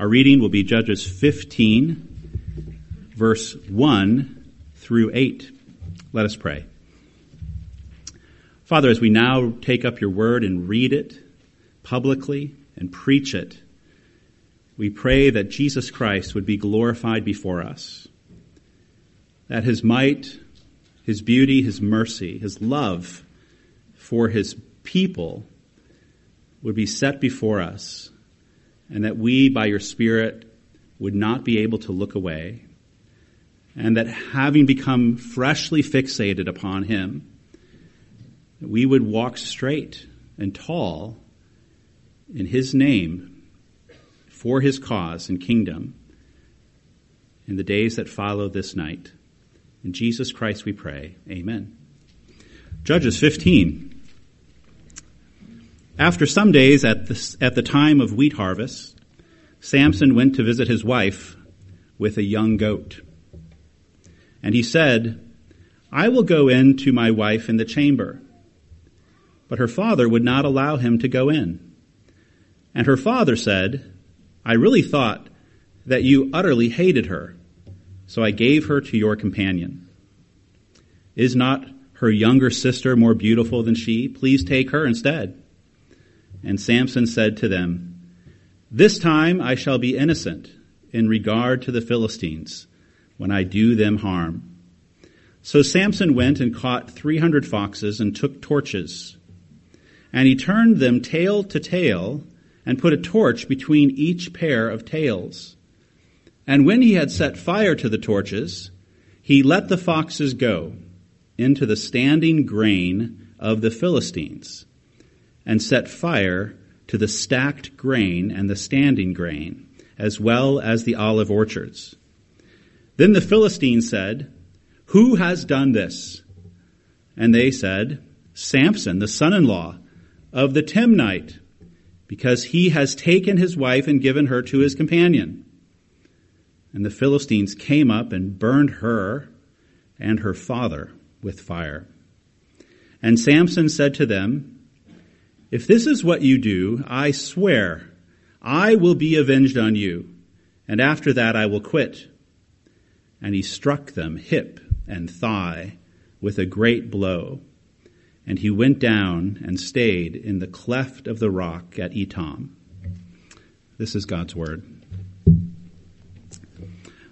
Our reading will be Judges 15, verse 1 through 8. Let us pray. Father, as we now take up your word and read it publicly and preach it, we pray that Jesus Christ would be glorified before us, that his might, his beauty, his mercy, his love for his people would be set before us, and that we, by your Spirit, would not be able to look away, and that having become freshly fixated upon him, we would walk straight and tall in his name for his cause and kingdom in the days that follow this night. In Jesus Christ we pray. Amen. Judges 15. After some days at the, at the time of wheat harvest, Samson went to visit his wife with a young goat. And he said, I will go in to my wife in the chamber. But her father would not allow him to go in. And her father said, I really thought that you utterly hated her, so I gave her to your companion. Is not her younger sister more beautiful than she? Please take her instead. And Samson said to them, This time I shall be innocent in regard to the Philistines when I do them harm. So Samson went and caught 300 foxes and took torches. And he turned them tail to tail and put a torch between each pair of tails. And when he had set fire to the torches, he let the foxes go into the standing grain of the Philistines and set fire to the stacked grain and the standing grain, as well as the olive orchards. Then the Philistines said, Who has done this? And they said, Samson, the son-in-law of the Timnite, because he has taken his wife and given her to his companion. And the Philistines came up and burned her and her father with fire. And Samson said to them, if this is what you do, I swear I will be avenged on you, and after that I will quit. And he struck them hip and thigh with a great blow. And he went down and stayed in the cleft of the rock at Etam. This is God's word.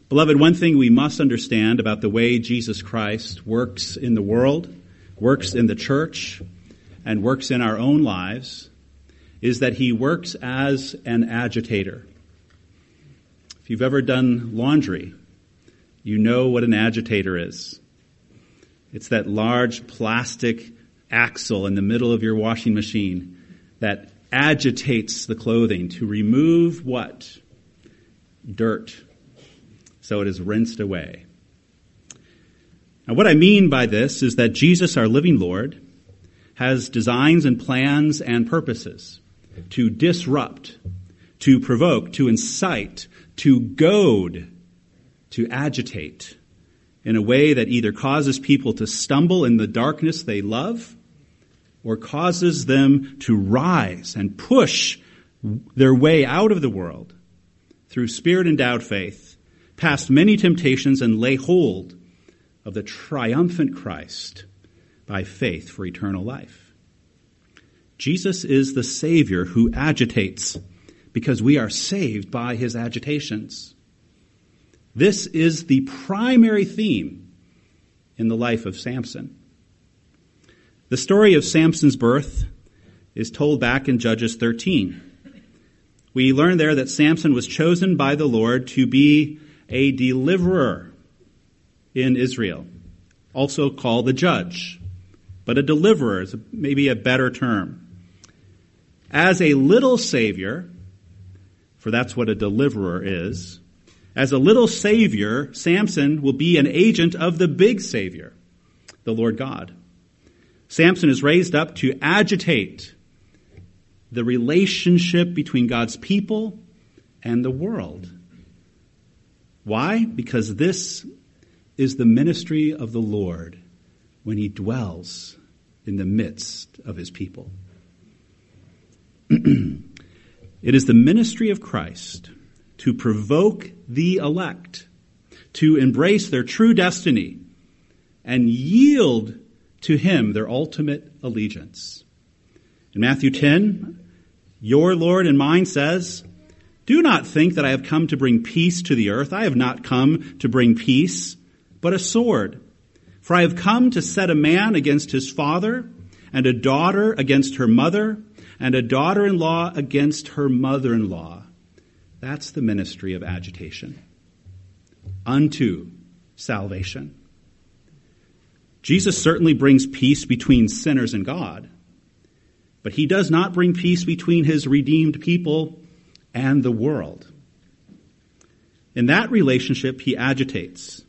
Beloved, one thing we must understand about the way Jesus Christ works in the world, works in the church, and works in our own lives is that he works as an agitator. If you've ever done laundry, you know what an agitator is. It's that large plastic axle in the middle of your washing machine that agitates the clothing to remove what? Dirt. So it is rinsed away. Now what I mean by this is that Jesus, our living Lord, has designs and plans and purposes to disrupt, to provoke, to incite, to goad, to agitate in a way that either causes people to stumble in the darkness they love or causes them to rise and push their way out of the world through spirit endowed faith, past many temptations and lay hold of the triumphant Christ by faith for eternal life. Jesus is the Savior who agitates because we are saved by his agitations. This is the primary theme in the life of Samson. The story of Samson's birth is told back in Judges 13. We learn there that Samson was chosen by the Lord to be a deliverer in Israel, also called the judge but a deliverer is maybe a better term. As a little savior, for that's what a deliverer is, as a little savior, Samson will be an agent of the big savior, the Lord God. Samson is raised up to agitate the relationship between God's people and the world. Why? Because this is the ministry of the Lord when he dwells in the midst of his people. it is the ministry of Christ to provoke the elect to embrace their true destiny and yield to him their ultimate allegiance. In Matthew 10, your Lord and mine says, Do not think that I have come to bring peace to the earth. I have not come to bring peace, but a sword. For I have come to set a man against his father, and a daughter against her mother, and a daughter in law against her mother in law. That's the ministry of agitation. Unto salvation. Jesus certainly brings peace between sinners and God, but he does not bring peace between his redeemed people and the world. In that relationship, he agitates.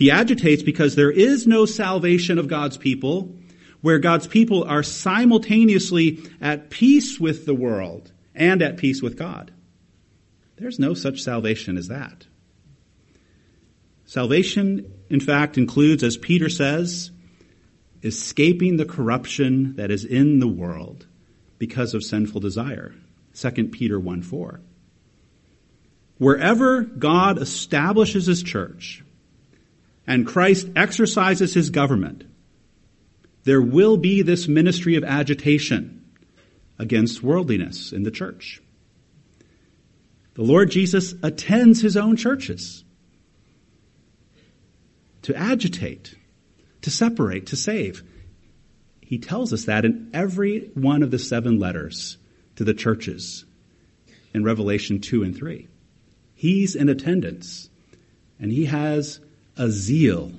He agitates because there is no salvation of God's people where God's people are simultaneously at peace with the world and at peace with God. There's no such salvation as that. Salvation, in fact, includes, as Peter says, escaping the corruption that is in the world because of sinful desire. 2 Peter 1 4. Wherever God establishes his church and Christ exercises his government, there will be this ministry of agitation against worldliness in the church. The Lord Jesus attends his own churches to agitate, to separate, to save. He tells us that in every one of the seven letters to the churches in Revelation 2 and 3. He's in attendance and he has a zeal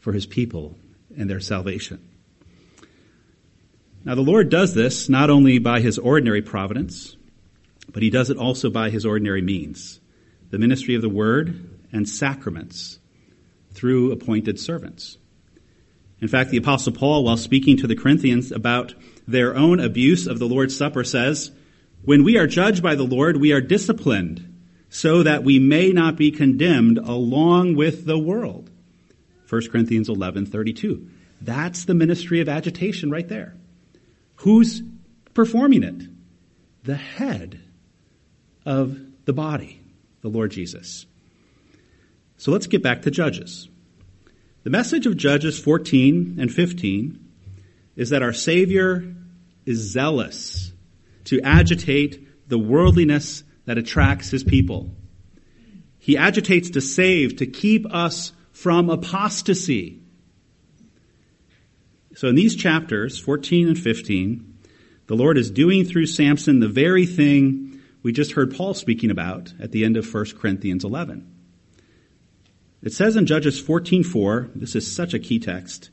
for his people and their salvation. Now, the Lord does this not only by his ordinary providence, but he does it also by his ordinary means the ministry of the word and sacraments through appointed servants. In fact, the Apostle Paul, while speaking to the Corinthians about their own abuse of the Lord's Supper, says, When we are judged by the Lord, we are disciplined so that we may not be condemned along with the world. 1 Corinthians 11 32. That's the ministry of agitation right there. Who's performing it? The head of the body, the Lord Jesus. So let's get back to Judges. The message of Judges 14 and 15 is that our Savior is zealous to agitate the worldliness that attracts his people. He agitates to save, to keep us from apostasy. So in these chapters, 14 and 15, the Lord is doing through Samson the very thing we just heard Paul speaking about at the end of 1 Corinthians 11. It says in Judges 14:4, this is such a key text.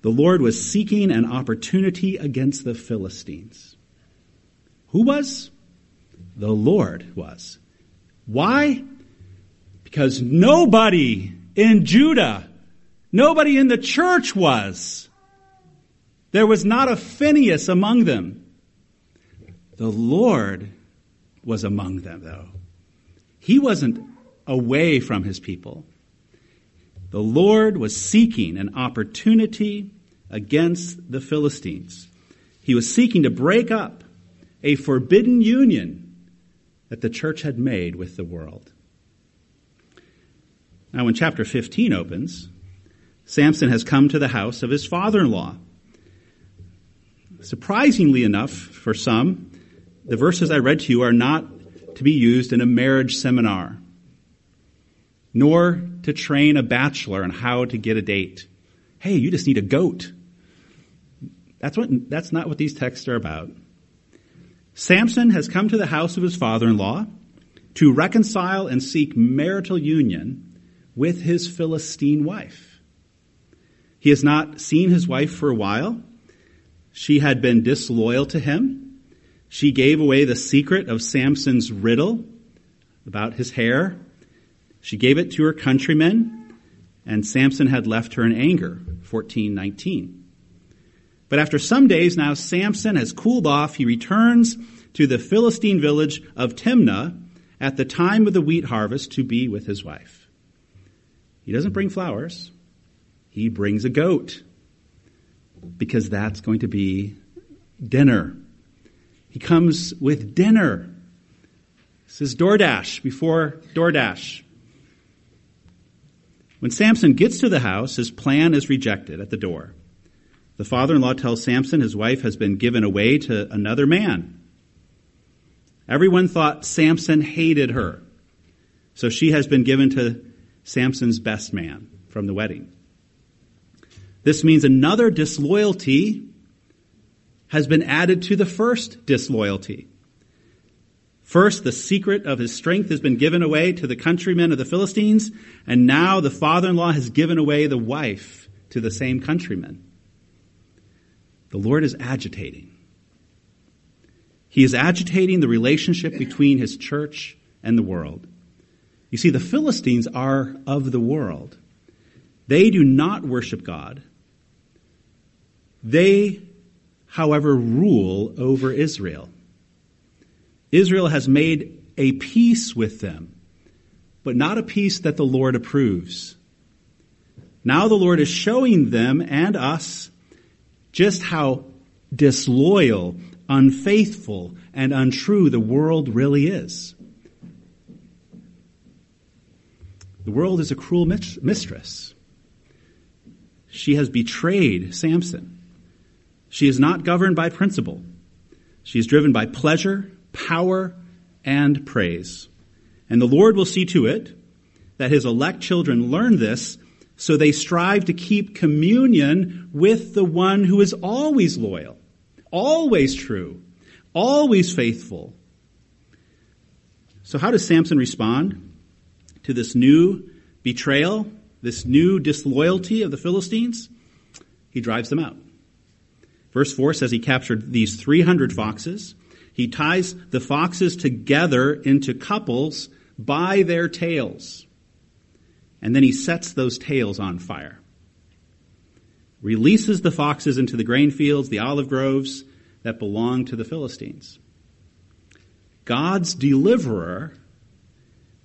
The Lord was seeking an opportunity against the Philistines. Who was? The Lord was. Why? Because nobody in Judah, nobody in the church was. There was not a Phineas among them. The Lord was among them, though. He wasn't away from his people. The Lord was seeking an opportunity against the Philistines. He was seeking to break up a forbidden union that the church had made with the world. Now, when chapter 15 opens, Samson has come to the house of his father in law. Surprisingly enough, for some, the verses I read to you are not to be used in a marriage seminar, nor to train a bachelor on how to get a date. Hey, you just need a goat. That's what, that's not what these texts are about. Samson has come to the house of his father-in-law to reconcile and seek marital union with his Philistine wife. He has not seen his wife for a while. She had been disloyal to him. She gave away the secret of Samson's riddle about his hair. She gave it to her countrymen, and Samson had left her in anger. 1419. But after some days now, Samson has cooled off. He returns to the Philistine village of Timnah at the time of the wheat harvest to be with his wife. He doesn't bring flowers. He brings a goat because that's going to be dinner. He comes with dinner. This is DoorDash before DoorDash. When Samson gets to the house, his plan is rejected at the door. The father in law tells Samson his wife has been given away to another man. Everyone thought Samson hated her, so she has been given to Samson's best man from the wedding. This means another disloyalty has been added to the first disloyalty. First, the secret of his strength has been given away to the countrymen of the Philistines, and now the father-in-law has given away the wife to the same countrymen. The Lord is agitating. He is agitating the relationship between his church and the world. You see, the Philistines are of the world. They do not worship God. They, however, rule over Israel. Israel has made a peace with them, but not a peace that the Lord approves. Now the Lord is showing them and us just how disloyal, unfaithful, and untrue the world really is. The world is a cruel mistress. She has betrayed Samson. She is not governed by principle. She is driven by pleasure, power, and praise. And the Lord will see to it that his elect children learn this so they strive to keep communion with the one who is always loyal, always true, always faithful. So how does Samson respond to this new betrayal, this new disloyalty of the Philistines? He drives them out. Verse 4 says he captured these 300 foxes. He ties the foxes together into couples by their tails. And then he sets those tails on fire. Releases the foxes into the grain fields, the olive groves that belong to the Philistines. God's deliverer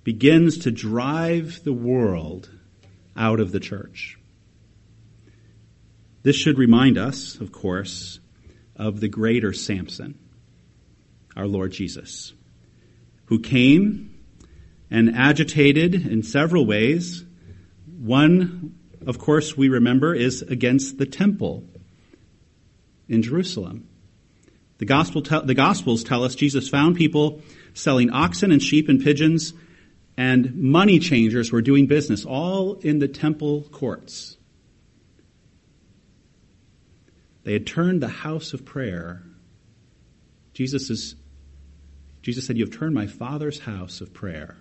begins to drive the world out of the church. This should remind us, of course, of the greater Samson, our Lord Jesus, who came and agitated in several ways. One, of course, we remember is against the temple in Jerusalem. The, gospel te- the Gospels tell us Jesus found people selling oxen and sheep and pigeons, and money changers were doing business all in the temple courts. They had turned the house of prayer. Jesus is Jesus said, You have turned my father's house of prayer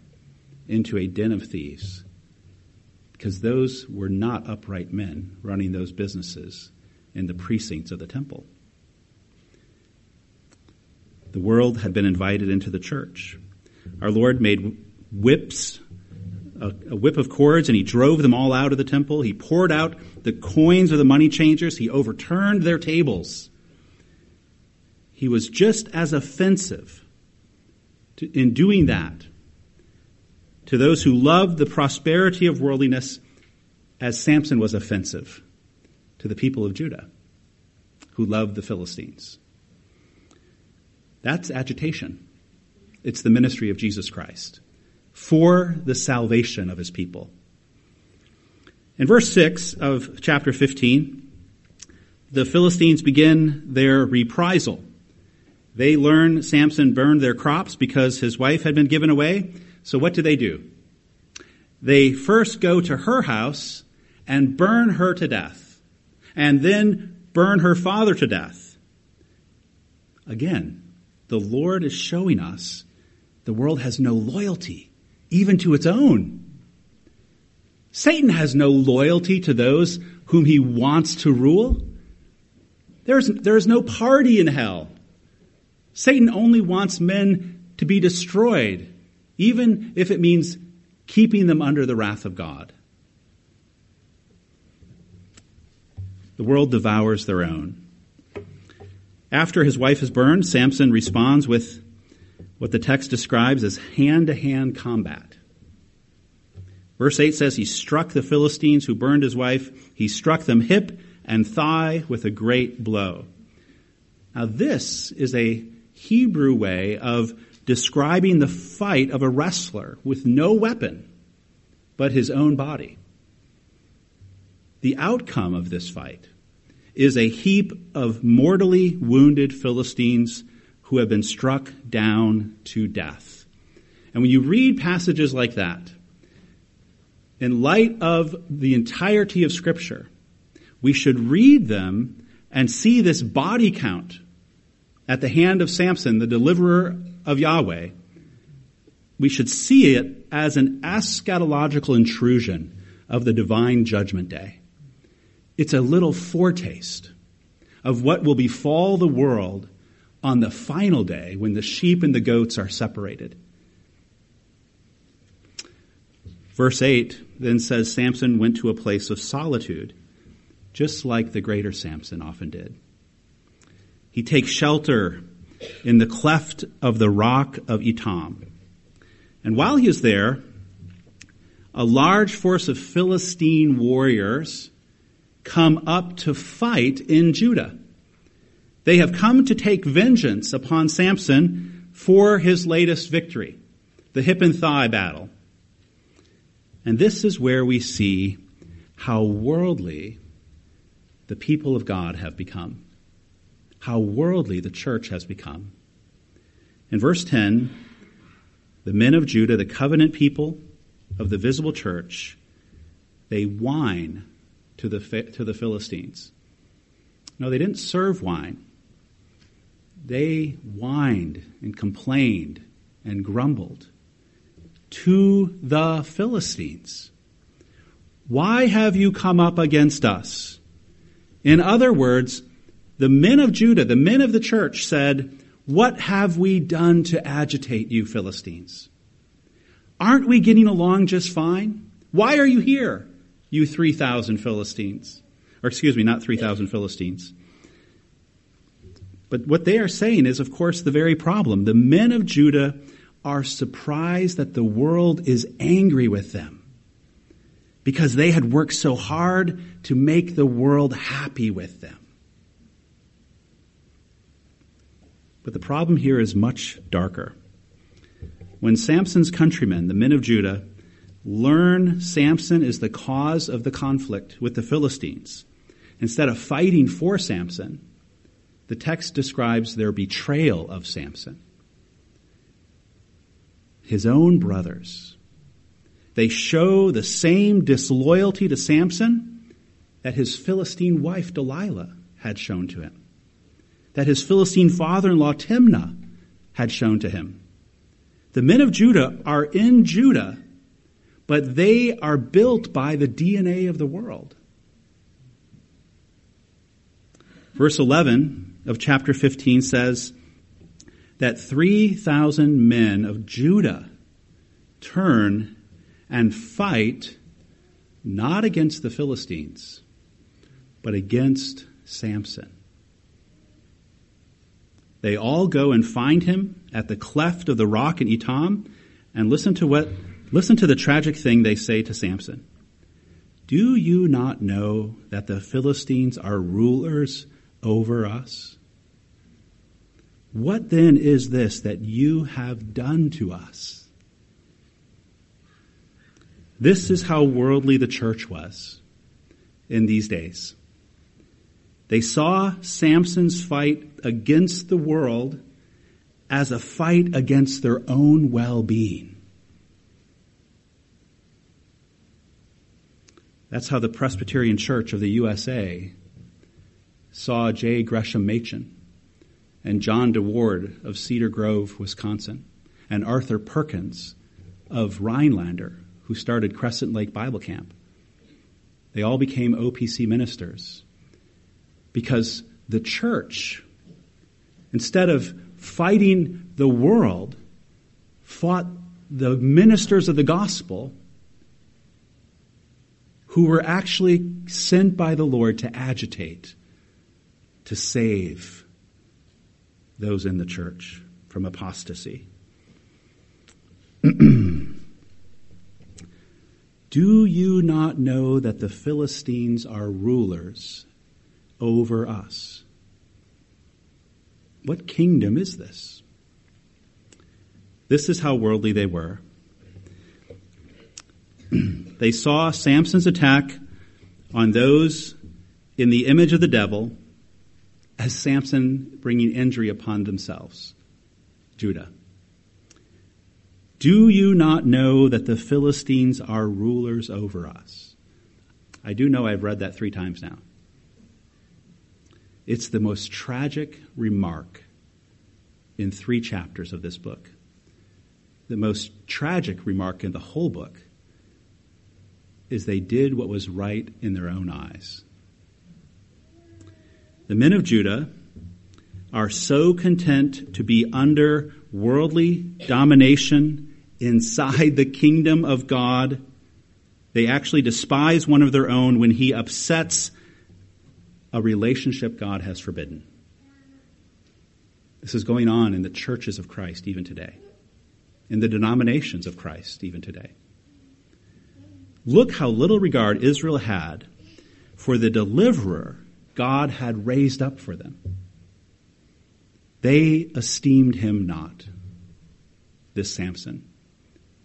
into a den of thieves. Because those were not upright men running those businesses in the precincts of the temple. The world had been invited into the church. Our Lord made whips a, a, whip of cords and he drove them all out of the temple. He poured out the coins of the money changers. He overturned their tables. He was just as offensive to, in doing that to those who loved the prosperity of worldliness as Samson was offensive to the people of Judah who loved the Philistines. That's agitation. It's the ministry of Jesus Christ for the salvation of his people. In verse 6 of chapter 15, the Philistines begin their reprisal. They learn Samson burned their crops because his wife had been given away. So what do they do? They first go to her house and burn her to death, and then burn her father to death. Again, the Lord is showing us the world has no loyalty even to its own. Satan has no loyalty to those whom he wants to rule. There's, there is no party in hell. Satan only wants men to be destroyed, even if it means keeping them under the wrath of God. The world devours their own. After his wife is burned, Samson responds with what the text describes as hand to hand combat. Verse 8 says, He struck the Philistines who burned his wife. He struck them hip and thigh with a great blow. Now, this is a Hebrew way of describing the fight of a wrestler with no weapon but his own body. The outcome of this fight is a heap of mortally wounded Philistines who have been struck down to death. And when you read passages like that, in light of the entirety of Scripture, we should read them and see this body count at the hand of Samson, the deliverer of Yahweh. We should see it as an eschatological intrusion of the divine judgment day. It's a little foretaste of what will befall the world on the final day when the sheep and the goats are separated. Verse 8 then says Samson went to a place of solitude, just like the greater Samson often did. He takes shelter in the cleft of the rock of Etam. And while he is there, a large force of Philistine warriors come up to fight in Judah. They have come to take vengeance upon Samson for his latest victory, the hip and thigh battle. And this is where we see how worldly the people of God have become. How worldly the church has become. In verse 10, the men of Judah, the covenant people of the visible church, they whine to the, to the Philistines. No, they didn't serve wine. They whined and complained and grumbled to the Philistines. Why have you come up against us? In other words, the men of Judah, the men of the church said, What have we done to agitate you, Philistines? Aren't we getting along just fine? Why are you here, you 3,000 Philistines? Or excuse me, not 3,000 Philistines. But what they are saying is, of course, the very problem. The men of Judah are surprised that the world is angry with them because they had worked so hard to make the world happy with them. But the problem here is much darker. When Samson's countrymen, the men of Judah, learn Samson is the cause of the conflict with the Philistines, instead of fighting for Samson, the text describes their betrayal of Samson his own brothers. They show the same disloyalty to Samson that his Philistine wife Delilah had shown to him, that his Philistine father in law Timnah had shown to him. The men of Judah are in Judah, but they are built by the DNA of the world. Verse 11 of chapter 15 says, that 3,000 men of Judah turn and fight not against the Philistines, but against Samson. They all go and find him at the cleft of the rock in Etam and listen to what listen to the tragic thing they say to Samson. Do you not know that the Philistines are rulers over us? What then is this that you have done to us? This is how worldly the church was in these days. They saw Samson's fight against the world as a fight against their own well-being. That's how the Presbyterian Church of the USA saw J. Gresham Machen and John De Waard of Cedar Grove, Wisconsin, and Arthur Perkins of Rhinelander, who started Crescent Lake Bible Camp. They all became OPC ministers because the church, instead of fighting the world, fought the ministers of the gospel who were actually sent by the Lord to agitate, to save, those in the church from apostasy. Do you not know that the Philistines are rulers over us? What kingdom is this? This is how worldly they were. they saw Samson's attack on those in the image of the devil as Samson bringing injury upon themselves. Judah. Do you not know that the Philistines are rulers over us? I do know I've read that three times now. It's the most tragic remark in three chapters of this book. The most tragic remark in the whole book is they did what was right in their own eyes. The men of Judah are so content to be under worldly domination inside the kingdom of God. They actually despise one of their own when he upsets a relationship God has forbidden. This is going on in the churches of Christ even today, in the denominations of Christ even today. Look how little regard Israel had for the deliverer God had raised up for them. They esteemed him not, this Samson.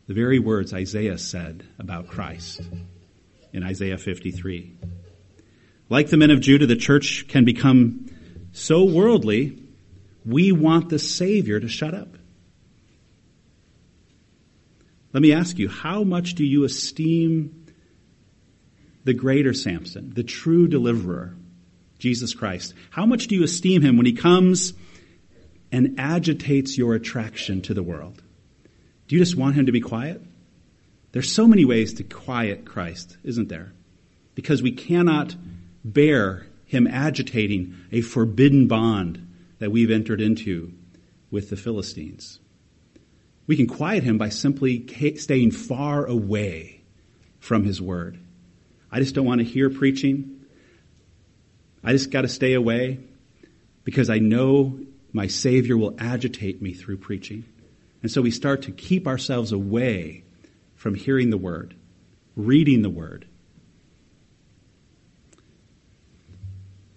The very words Isaiah said about Christ in Isaiah 53. Like the men of Judah, the church can become so worldly, we want the Savior to shut up. Let me ask you, how much do you esteem the greater Samson, the true deliverer, Jesus Christ? How much do you esteem him when he comes and agitates your attraction to the world? Do you just want him to be quiet? There's so many ways to quiet Christ, isn't there? Because we cannot bear him agitating a forbidden bond that we've entered into with the Philistines. We can quiet him by simply staying far away from his word. I just don't want to hear preaching. I just got to stay away because I know my Savior will agitate me through preaching. And so we start to keep ourselves away from hearing the word, reading the word.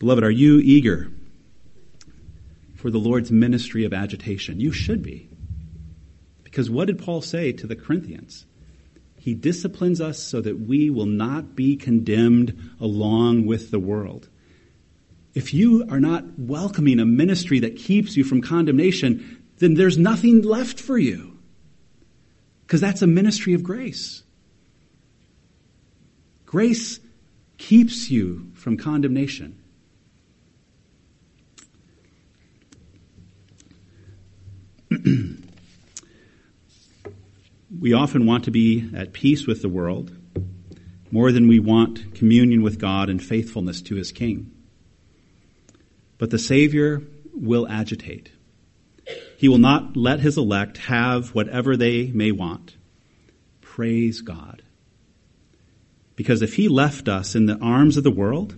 Beloved, are you eager for the Lord's ministry of agitation? You should be. Because what did Paul say to the Corinthians? He disciplines us so that we will not be condemned along with the world. If you are not welcoming a ministry that keeps you from condemnation, then there's nothing left for you. Because that's a ministry of grace. Grace keeps you from condemnation. we often want to be at peace with the world more than we want communion with God and faithfulness to his King. But the Savior will agitate. He will not let his elect have whatever they may want. Praise God. Because if he left us in the arms of the world,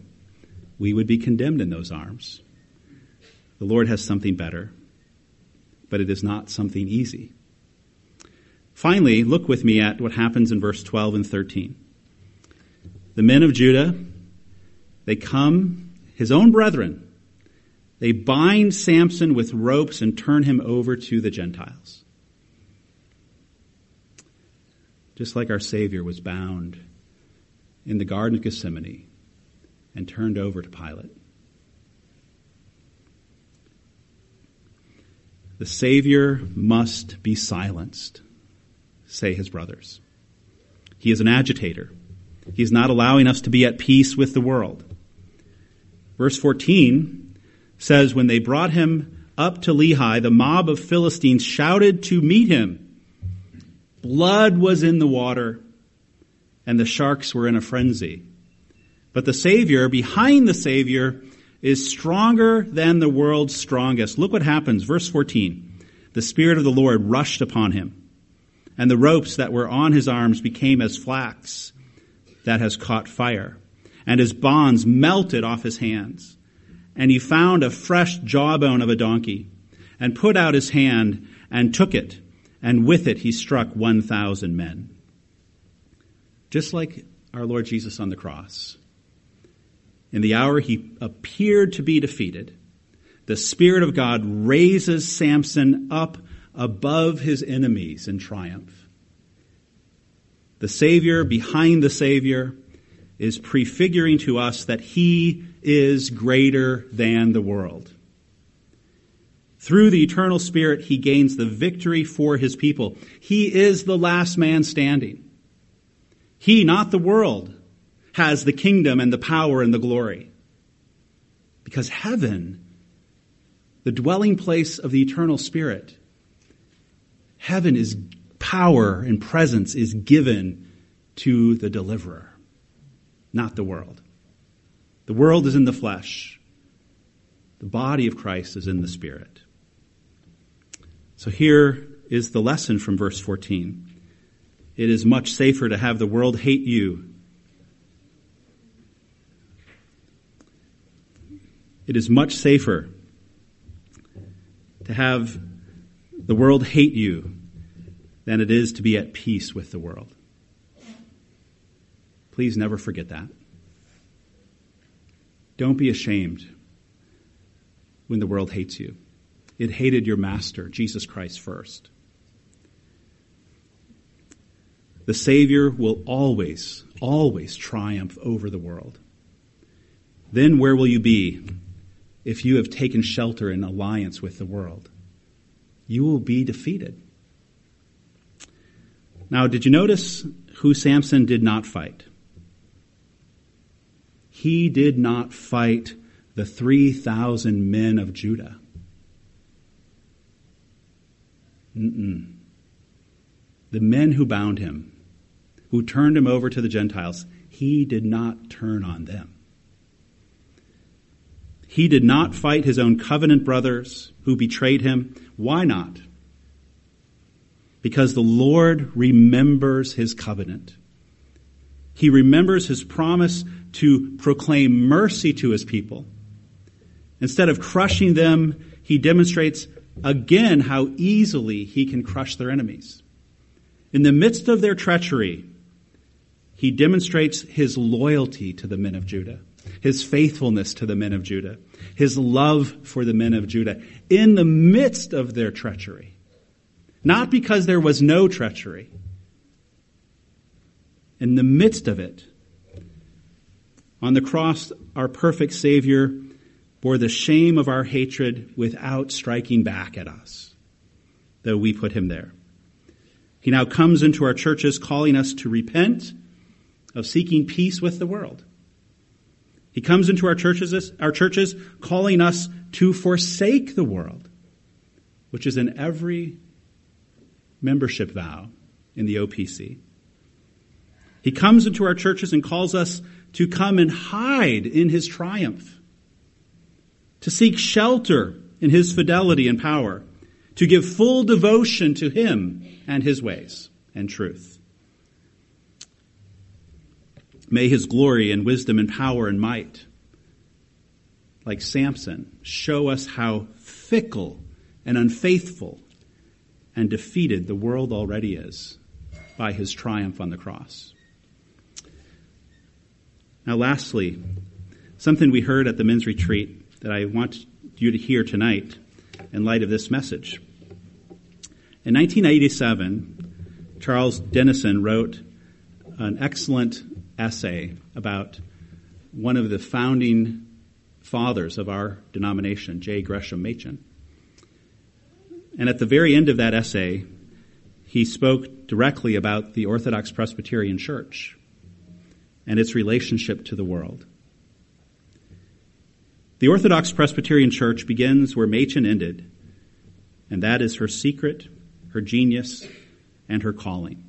we would be condemned in those arms. The Lord has something better, but it is not something easy. Finally, look with me at what happens in verse 12 and 13. The men of Judah, they come, his own brethren, they bind Samson with ropes and turn him over to the Gentiles. Just like our Savior was bound in the Garden of Gethsemane and turned over to Pilate. The Savior must be silenced, say his brothers. He is an agitator. He is not allowing us to be at peace with the world. Verse 14 says, When they brought him up to Lehi, the mob of Philistines shouted to meet him. Blood was in the water, and the sharks were in a frenzy. But the Savior, behind the Savior, is stronger than the world's strongest. Look what happens. Verse 14. The Spirit of the Lord rushed upon him, and the ropes that were on his arms became as flax that has caught fire, and his bonds melted off his hands and he found a fresh jawbone of a donkey, and put out his hand and took it, and with it he struck 1,000 men. Just like our Lord Jesus on the cross. In the hour he appeared to be defeated, the Spirit of God raises Samson up above his enemies in triumph. The Savior behind the Savior is prefiguring to us that he is greater than the world. Through the eternal Spirit, he gains the victory for his people. He is the last man standing. He, not the world, has the kingdom and the power and the glory. Because heaven, the dwelling place of the eternal Spirit, heaven is power and presence is given to the deliverer, not the world. The world is in the flesh. The body of Christ is in the Spirit. So here is the lesson from verse 14. It is much safer to have the world hate you. It is much safer to have the world hate you than it is to be at peace with the world. Please never forget that. Don't be ashamed when the world hates you. It hated your master, Jesus Christ, first. The Savior will always, always triumph over the world. Then where will you be if you have taken shelter in alliance with the world? You will be defeated. Now, did you notice who Samson did not fight? He did not fight the 3,000 men of Judah. Mm-mm. The men who bound him, who turned him over to the Gentiles, he did not turn on them. He did not fight his own covenant brothers who betrayed him. Why not? Because the Lord remembers his covenant. He remembers his promise to proclaim mercy to his people. Instead of crushing them, he demonstrates again how easily he can crush their enemies. In the midst of their treachery, he demonstrates his loyalty to the men of Judah, his faithfulness to the men of Judah, his love for the men of Judah in the midst of their treachery. Not because there was no treachery. In the midst of it, on the cross, our perfect Savior bore the shame of our hatred without striking back at us, though we put him there. He now comes into our churches calling us to repent of seeking peace with the world. He comes into our churches, our churches calling us to forsake the world, which is in every membership vow in the OPC. He comes into our churches and calls us to come and hide in his triumph to seek shelter in his fidelity and power, to give full devotion to him and his ways and truth. May his glory and wisdom and power and might, like Samson, show us how fickle and unfaithful and defeated the world already is by his triumph on the cross. Now, lastly, something we heard at the men's retreat that I want you to hear tonight in light of this message. In 1987, Charles Dennison wrote an excellent essay about one of the founding fathers of our denomination, J. Gresham Machen. And at the very end of that essay, he spoke directly about the Orthodox Presbyterian Church and its relationship to the world. The Orthodox Presbyterian Church begins where Machen ended, and that is her secret, her genius, and her calling.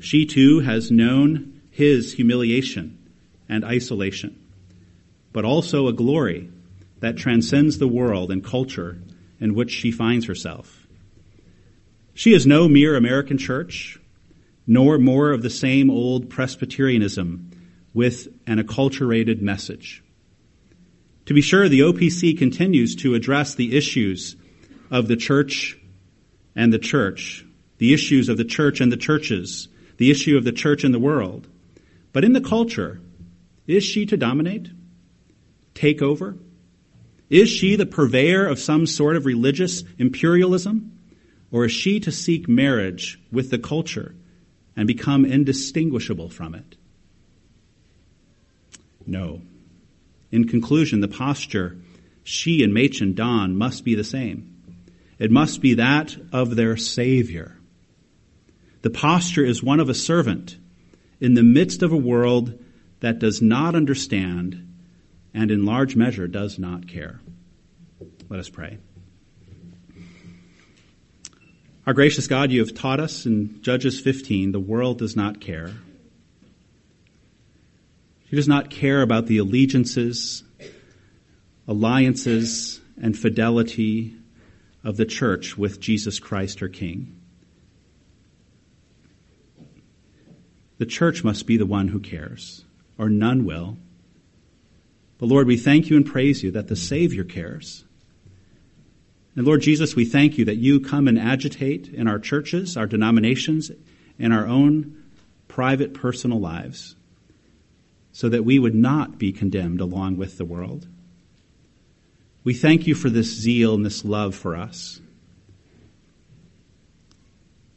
She too has known his humiliation and isolation, but also a glory that transcends the world and culture in which she finds herself. She is no mere American church, nor more of the same old Presbyterianism with an acculturated message. To be sure, the OPC continues to address the issues of the church and the church, the issues of the church and the churches, the issue of the church and the world. But in the culture, is she to dominate? Take over? Is she the purveyor of some sort of religious imperialism? Or is she to seek marriage with the culture and become indistinguishable from it? No. In conclusion, the posture she and Machen don must be the same. It must be that of their Savior. The posture is one of a servant in the midst of a world that does not understand and in large measure does not care. Let us pray. Our gracious God, you have taught us in Judges 15 the world does not care. She does not care about the allegiances, alliances, and fidelity of the church with Jesus Christ, her King. The church must be the one who cares, or none will. But Lord, we thank you and praise you that the Savior cares. And Lord Jesus, we thank you that you come and agitate in our churches, our denominations, and our own private personal lives so that we would not be condemned along with the world. We thank you for this zeal and this love for us.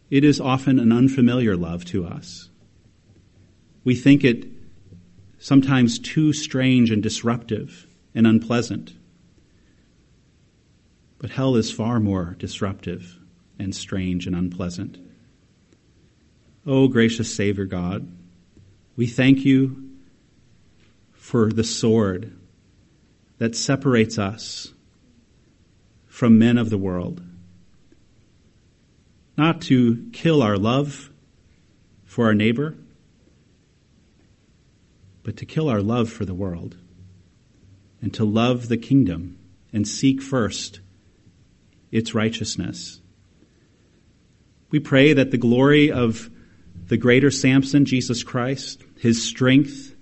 It is often an unfamiliar love to us. We think it sometimes too strange and disruptive and unpleasant. But hell is far more disruptive and strange and unpleasant. Oh, gracious Savior God, we thank you for the sword that separates us from men of the world. Not to kill our love for our neighbor, but to kill our love for the world and to love the kingdom and seek first its righteousness. We pray that the glory of the greater Samson, Jesus Christ, his strength,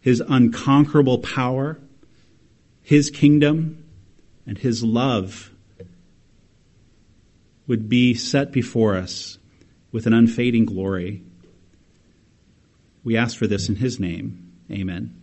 his unconquerable power, his kingdom, and his love would be set before us with an unfading glory. We ask for this in his name. Amen.